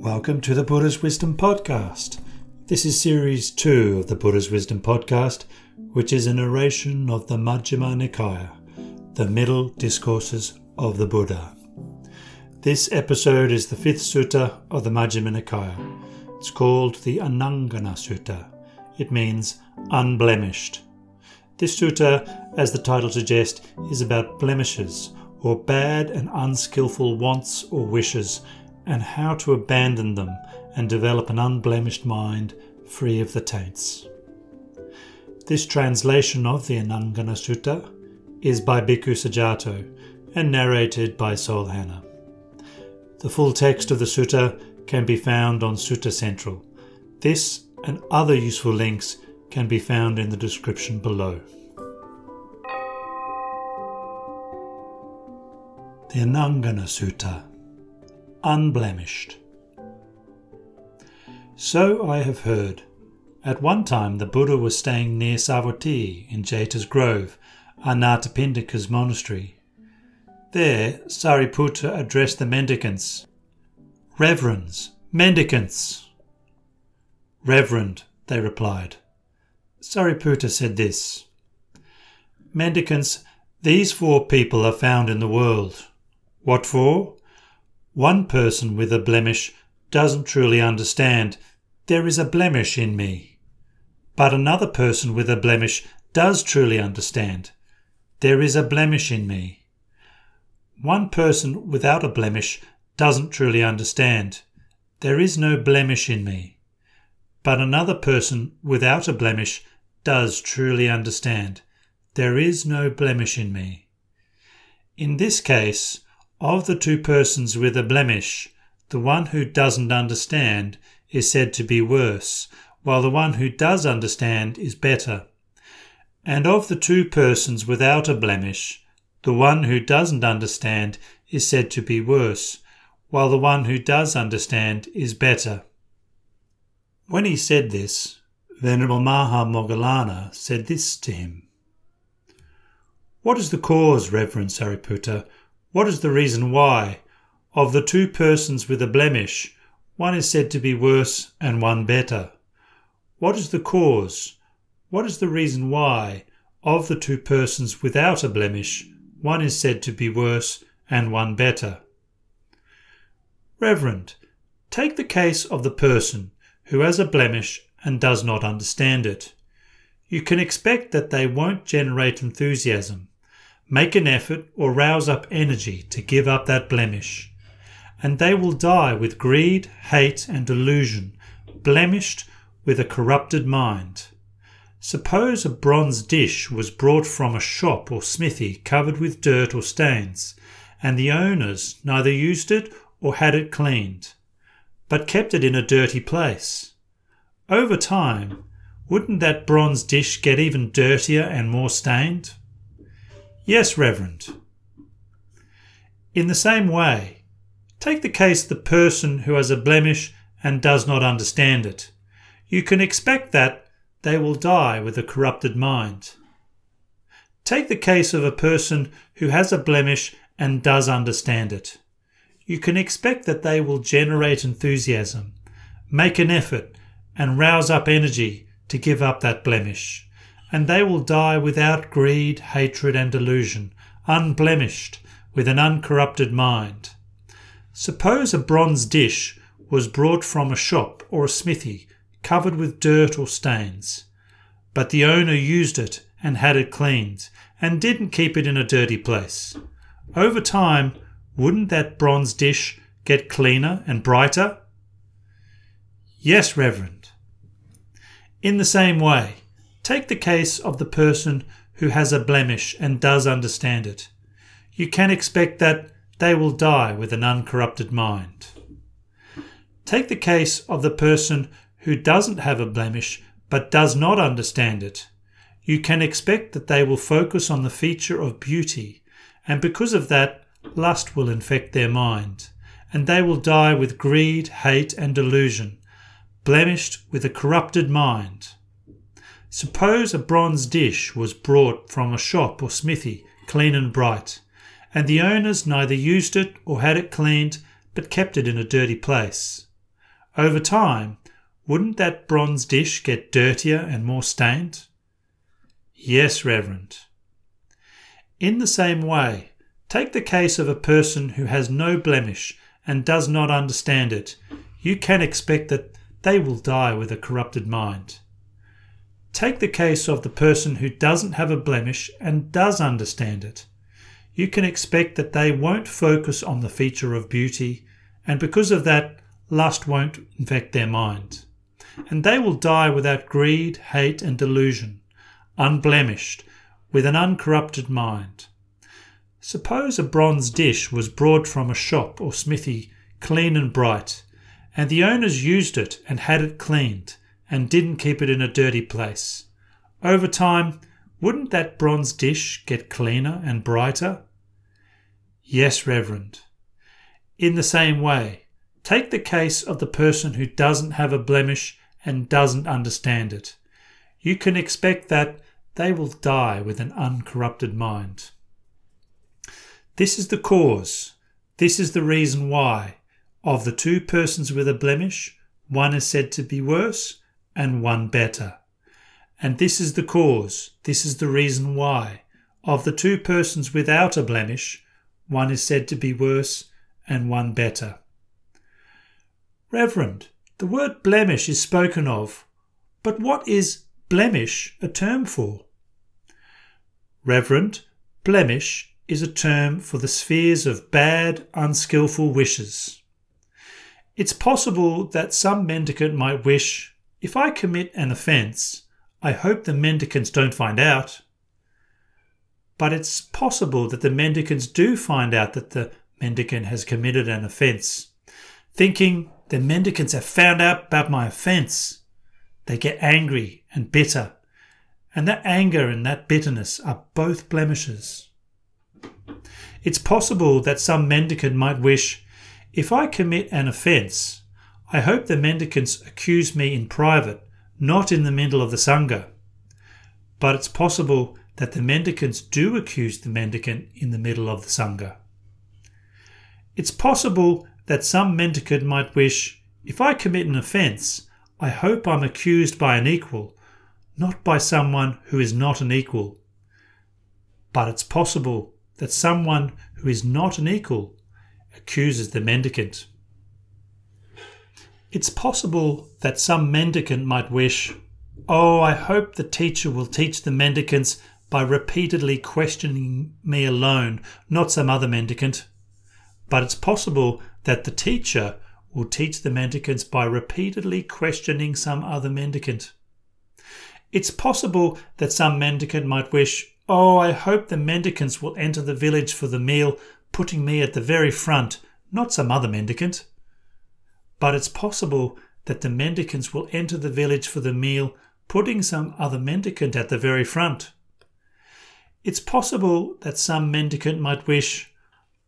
Welcome to the Buddha's Wisdom Podcast. This is series two of the Buddha's Wisdom Podcast, which is a narration of the Majjhima Nikaya, the middle discourses of the Buddha. This episode is the fifth sutta of the Majjhima Nikaya. It's called the Anangana Sutta. It means unblemished. This sutta, as the title suggests, is about blemishes or bad and unskilful wants or wishes and how to abandon them and develop an unblemished mind free of the taints. This translation of the Anangana Sutta is by Bhikkhu Sujato and narrated by Sol Hanna. The full text of the sutta can be found on Sutta Central. This and other useful links can be found in the description below. The Anangana Sutta Unblemished. So I have heard. At one time the Buddha was staying near Savatthi in Jeta's Grove, Anathapindika's monastery. There Sariputta addressed the mendicants. Reverends, mendicants! Reverend, they replied. Sariputta said this Mendicants, these four people are found in the world. What four? One person with a blemish doesn't truly understand there is a blemish in me. But another person with a blemish does truly understand there is a blemish in me. One person without a blemish doesn't truly understand there is no blemish in me. But another person without a blemish does truly understand there is no blemish in me. In this case, of the two persons with a blemish, the one who doesn't understand is said to be worse, while the one who does understand is better. And of the two persons without a blemish, the one who doesn't understand is said to be worse, while the one who does understand is better. When he said this, Venerable Maha Moggallana said this to him What is the cause, Reverend Sariputta, what is the reason why, of the two persons with a blemish, one is said to be worse and one better? What is the cause? What is the reason why, of the two persons without a blemish, one is said to be worse and one better? Reverend, take the case of the person who has a blemish and does not understand it. You can expect that they won't generate enthusiasm make an effort or rouse up energy to give up that blemish. And they will die with greed, hate, and delusion, blemished with a corrupted mind. Suppose a bronze dish was brought from a shop or smithy covered with dirt or stains, and the owners neither used it or had it cleaned, but kept it in a dirty place. Over time, wouldn't that bronze dish get even dirtier and more stained? Yes, Reverend. In the same way, take the case of the person who has a blemish and does not understand it. You can expect that they will die with a corrupted mind. Take the case of a person who has a blemish and does understand it. You can expect that they will generate enthusiasm, make an effort, and rouse up energy to give up that blemish and they will die without greed, hatred, and delusion, unblemished, with an uncorrupted mind. Suppose a bronze dish was brought from a shop or a smithy, covered with dirt or stains, but the owner used it and had it cleaned, and didn't keep it in a dirty place. Over time, wouldn't that bronze dish get cleaner and brighter? Yes, Reverend. In the same way, Take the case of the person who has a blemish and does understand it. You can expect that they will die with an uncorrupted mind. Take the case of the person who doesn't have a blemish but does not understand it. You can expect that they will focus on the feature of beauty, and because of that, lust will infect their mind, and they will die with greed, hate, and delusion, blemished with a corrupted mind. Suppose a bronze dish was brought from a shop or smithy, clean and bright, and the owners neither used it or had it cleaned, but kept it in a dirty place. over time, wouldn't that bronze dish get dirtier and more stained? Yes, Reverend. In the same way, take the case of a person who has no blemish and does not understand it. You can expect that they will die with a corrupted mind. Take the case of the person who doesn't have a blemish and does understand it. You can expect that they won't focus on the feature of beauty, and because of that, lust won't infect their mind. And they will die without greed, hate, and delusion, unblemished, with an uncorrupted mind. Suppose a bronze dish was brought from a shop or smithy, clean and bright, and the owners used it and had it cleaned and didn't keep it in a dirty place. Over time, wouldn't that bronze dish get cleaner and brighter? Yes, Reverend. In the same way, take the case of the person who doesn't have a blemish and doesn't understand it. You can expect that they will die with an uncorrupted mind. This is the cause, this is the reason why, of the two persons with a blemish, one is said to be worse and one better. And this is the cause, this is the reason why. Of the two persons without a blemish, one is said to be worse and one better. Reverend, the word blemish is spoken of, but what is blemish a term for? Reverend, blemish is a term for the spheres of bad, unskilful wishes. It's possible that some mendicant might wish if I commit an offence, I hope the mendicants don't find out. But it's possible that the mendicants do find out that the mendicant has committed an offence, thinking the mendicants have found out about my offence. They get angry and bitter, and that anger and that bitterness are both blemishes. It's possible that some mendicant might wish, if I commit an offence, I hope the mendicants accuse me in private, not in the middle of the Sangha. But it's possible that the mendicants do accuse the mendicant in the middle of the Sangha. It's possible that some mendicant might wish, if I commit an offence, I hope I'm accused by an equal, not by someone who is not an equal. But it's possible that someone who is not an equal accuses the mendicant. It's possible that some mendicant might wish, Oh, I hope the teacher will teach the mendicants by repeatedly questioning me alone, not some other mendicant. But it's possible that the teacher will teach the mendicants by repeatedly questioning some other mendicant. It's possible that some mendicant might wish, Oh, I hope the mendicants will enter the village for the meal, putting me at the very front, not some other mendicant but it's possible that the mendicants will enter the village for the meal, putting some other mendicant at the very front. It's possible that some mendicant might wish,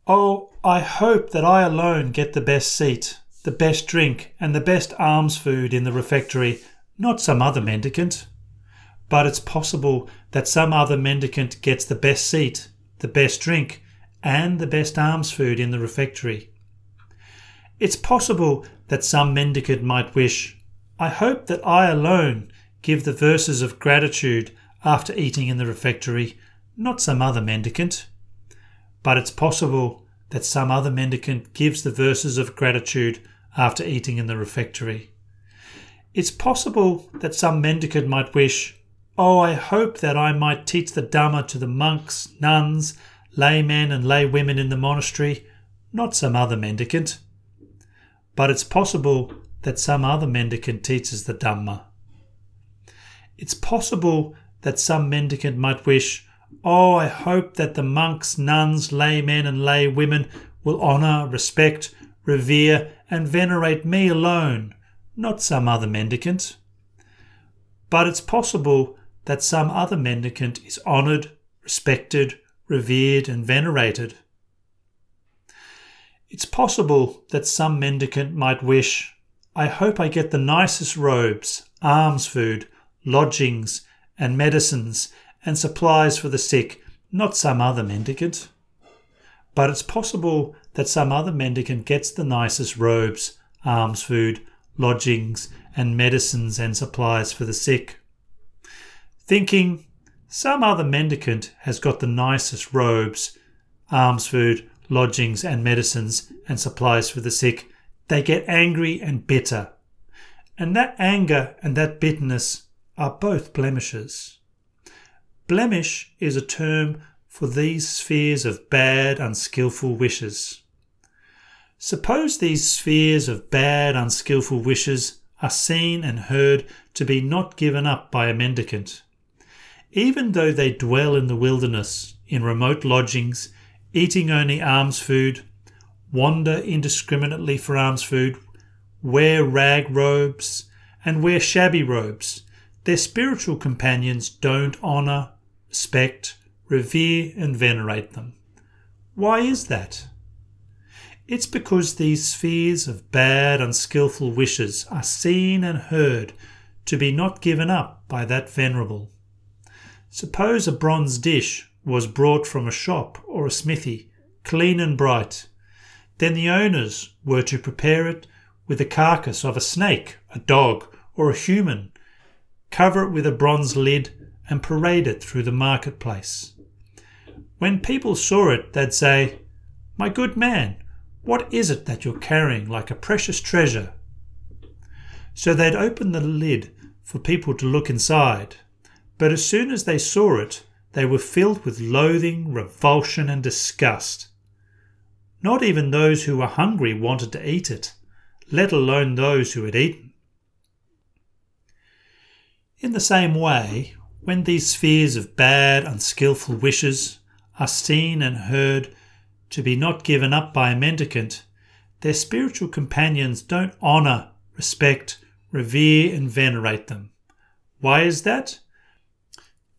Oh, I hope that I alone get the best seat, the best drink, and the best alms food in the refectory, not some other mendicant. But it's possible that some other mendicant gets the best seat, the best drink, and the best alms food in the refectory. It's possible that some mendicant might wish, I hope that I alone give the verses of gratitude after eating in the refectory, not some other mendicant. But it's possible that some other mendicant gives the verses of gratitude after eating in the refectory. It's possible that some mendicant might wish, Oh, I hope that I might teach the Dhamma to the monks, nuns, laymen, and laywomen in the monastery, not some other mendicant but it's possible that some other mendicant teaches the Dhamma. It's possible that some mendicant might wish, Oh, I hope that the monks, nuns, laymen, and laywomen will honour, respect, revere, and venerate me alone, not some other mendicant. But it's possible that some other mendicant is honoured, respected, revered, and venerated. It's possible that some mendicant might wish, I hope I get the nicest robes, alms food, lodgings, and medicines, and supplies for the sick, not some other mendicant. But it's possible that some other mendicant gets the nicest robes, alms food, lodgings, and medicines and supplies for the sick. Thinking, some other mendicant has got the nicest robes, alms food, lodgings, and medicines and supplies for the sick, they get angry and bitter. And that anger and that bitterness are both blemishes. Blemish is a term for these spheres of bad, unskilful wishes. Suppose these spheres of bad, unskilful wishes are seen and heard to be not given up by a mendicant. Even though they dwell in the wilderness, in remote lodgings, eating only alms food, wander indiscriminately for alms food, wear rag robes, and wear shabby robes, their spiritual companions don't honour, respect, revere, and venerate them. Why is that? It's because these spheres of bad, unskilful wishes are seen and heard to be not given up by that venerable. Suppose a bronze dish was brought from a shop or a smithy, clean and bright. Then the owners were to prepare it with the carcass of a snake, a dog, or a human, cover it with a bronze lid, and parade it through the marketplace. When people saw it, they'd say, My good man, what is it that you're carrying like a precious treasure? So they'd open the lid for people to look inside. But as soon as they saw it, they were filled with loathing, revulsion, and disgust. Not even those who were hungry wanted to eat it, let alone those who had eaten. In the same way, when these spheres of bad, unskilful wishes are seen and heard to be not given up by a mendicant, their spiritual companions don't honour, respect, revere, and venerate them. Why is that?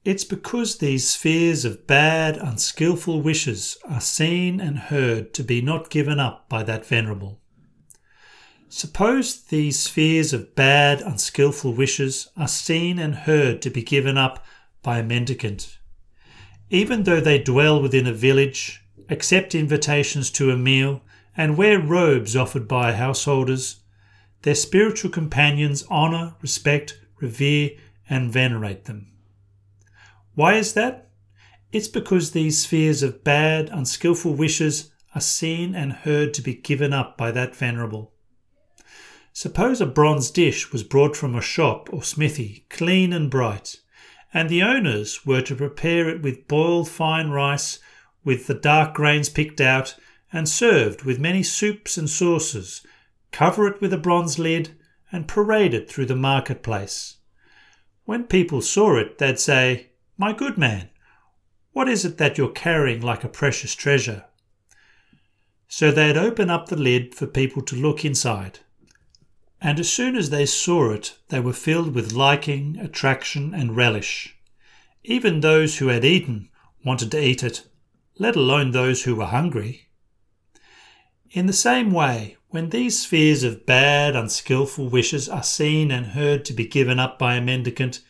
It's because these spheres of bad, unskilful wishes are seen and heard to be not given up by that venerable. Suppose these spheres of bad, unskilful wishes are seen and heard to be given up by a mendicant. Even though they dwell within a village, accept invitations to a meal, and wear robes offered by householders, their spiritual companions honour, respect, revere, and venerate them. Why is that? It's because these spheres of bad, unskilful wishes are seen and heard to be given up by that venerable. Suppose a bronze dish was brought from a shop or smithy, clean and bright, and the owners were to prepare it with boiled fine rice, with the dark grains picked out, and served with many soups and sauces, cover it with a bronze lid, and parade it through the marketplace. When people saw it, they'd say, My good man, what is it that you're carrying like a precious treasure? So they'd open up the lid for people to look inside. And as soon as they saw it, they were filled with liking, attraction, and relish. Even those who had eaten wanted to eat it, let alone those who were hungry. In the same way, when these spheres of bad, unskilful wishes are seen and heard to be given up by a mendicant,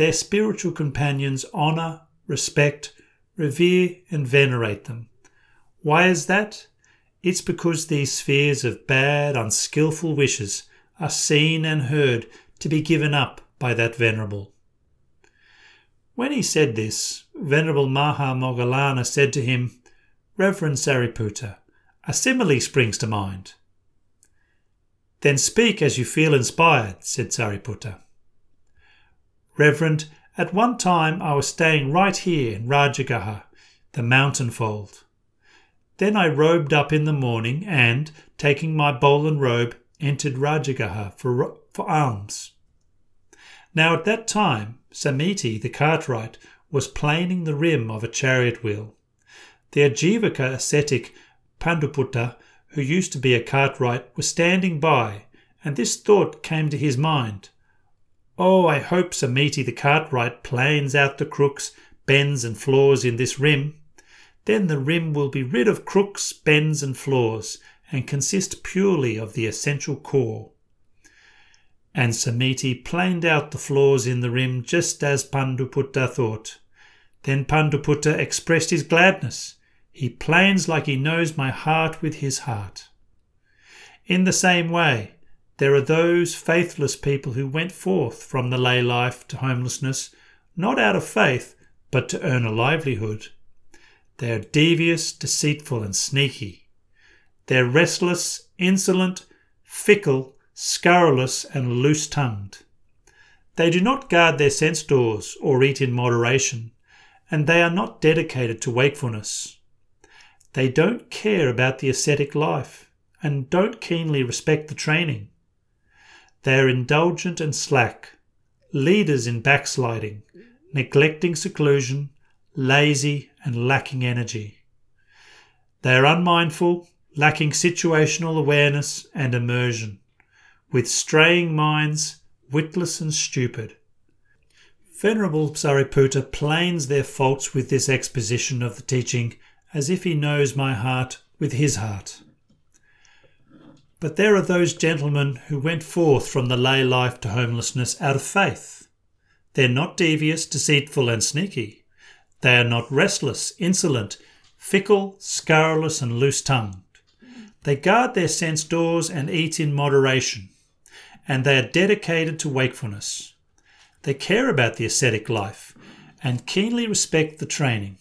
their spiritual companions honour, respect, revere, and venerate them. Why is that? It's because these spheres of bad, unskilful wishes are seen and heard to be given up by that venerable. When he said this, Venerable Maha Moggallana said to him, Reverend Sariputta, a simile springs to mind. Then speak as you feel inspired, said Sariputta. Reverend, at one time I was staying right here in Rajagaha, the mountain fold. Then I robed up in the morning and, taking my bowl and robe, entered Rajagaha for, for alms. Now at that time, Samiti, the cartwright, was planing the rim of a chariot wheel. The Ajivaka ascetic Panduputta, who used to be a cartwright, was standing by, and this thought came to his mind. Oh, I hope Samiti the cartwright planes out the crooks, bends, and flaws in this rim. Then the rim will be rid of crooks, bends, and flaws, and consist purely of the essential core. And Samiti planed out the flaws in the rim just as Panduputta thought. Then Panduputta expressed his gladness. He planes like he knows my heart with his heart. In the same way, there are those faithless people who went forth from the lay life to homelessness, not out of faith, but to earn a livelihood. They are devious, deceitful, and sneaky. They're restless, insolent, fickle, scurrilous, and loose tongued. They do not guard their sense doors or eat in moderation, and they are not dedicated to wakefulness. They don't care about the ascetic life and don't keenly respect the training. They are indulgent and slack, leaders in backsliding, neglecting seclusion, lazy, and lacking energy. They are unmindful, lacking situational awareness and immersion, with straying minds, witless and stupid. Venerable Sariputta planes their faults with this exposition of the teaching as if he knows my heart with his heart. But there are those gentlemen who went forth from the lay life to homelessness out of faith. They're not devious, deceitful, and sneaky. They are not restless, insolent, fickle, scurrilous, and loose tongued. They guard their sense doors and eat in moderation, and they are dedicated to wakefulness. They care about the ascetic life and keenly respect the training.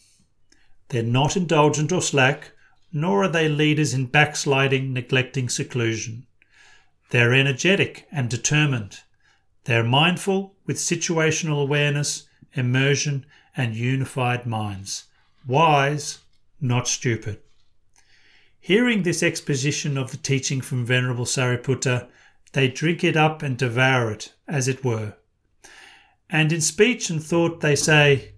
They're not indulgent or slack, nor are they leaders in backsliding, neglecting seclusion. They're energetic and determined. They're mindful with situational awareness, immersion, and unified minds. Wise, not stupid. Hearing this exposition of the teaching from Venerable Sariputta, they drink it up and devour it, as it were. And in speech and thought they say,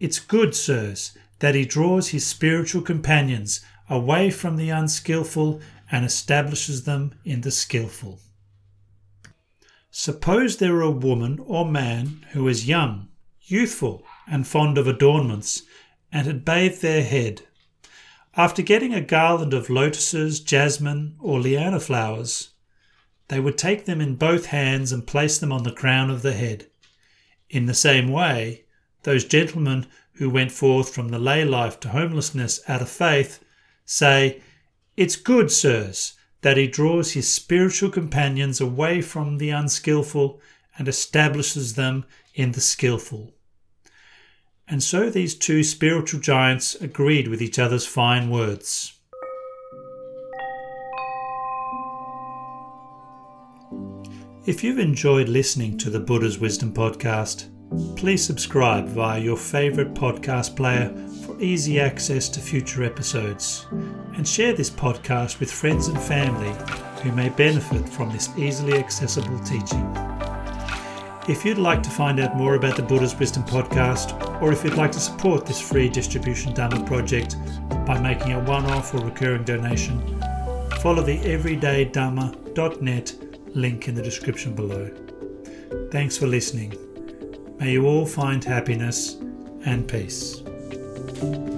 It's good, sirs, that he draws his spiritual companions away from the unskilful and establishes them in the skilful. Suppose there were a woman or man who was young, youthful, and fond of adornments, and had bathed their head. After getting a garland of lotuses, jasmine, or liana flowers, they would take them in both hands and place them on the crown of the head. In the same way, those gentlemen who went forth from the lay life to homelessness out of faith, say, It's good, sirs, that he draws his spiritual companions away from the unskilful and establishes them in the skilful. And so these two spiritual giants agreed with each other's fine words. If you've enjoyed listening to the Buddha's Wisdom podcast, please subscribe via your favourite podcast player easy access to future episodes. And share this podcast with friends and family who may benefit from this easily accessible teaching. If you'd like to find out more about the Buddha's Wisdom podcast, or if you'd like to support this free distribution Dharma project by making a one off or recurring donation, follow the everydaydharma.net link in the description below. Thanks for listening. May you all find happiness and peace. Thank you.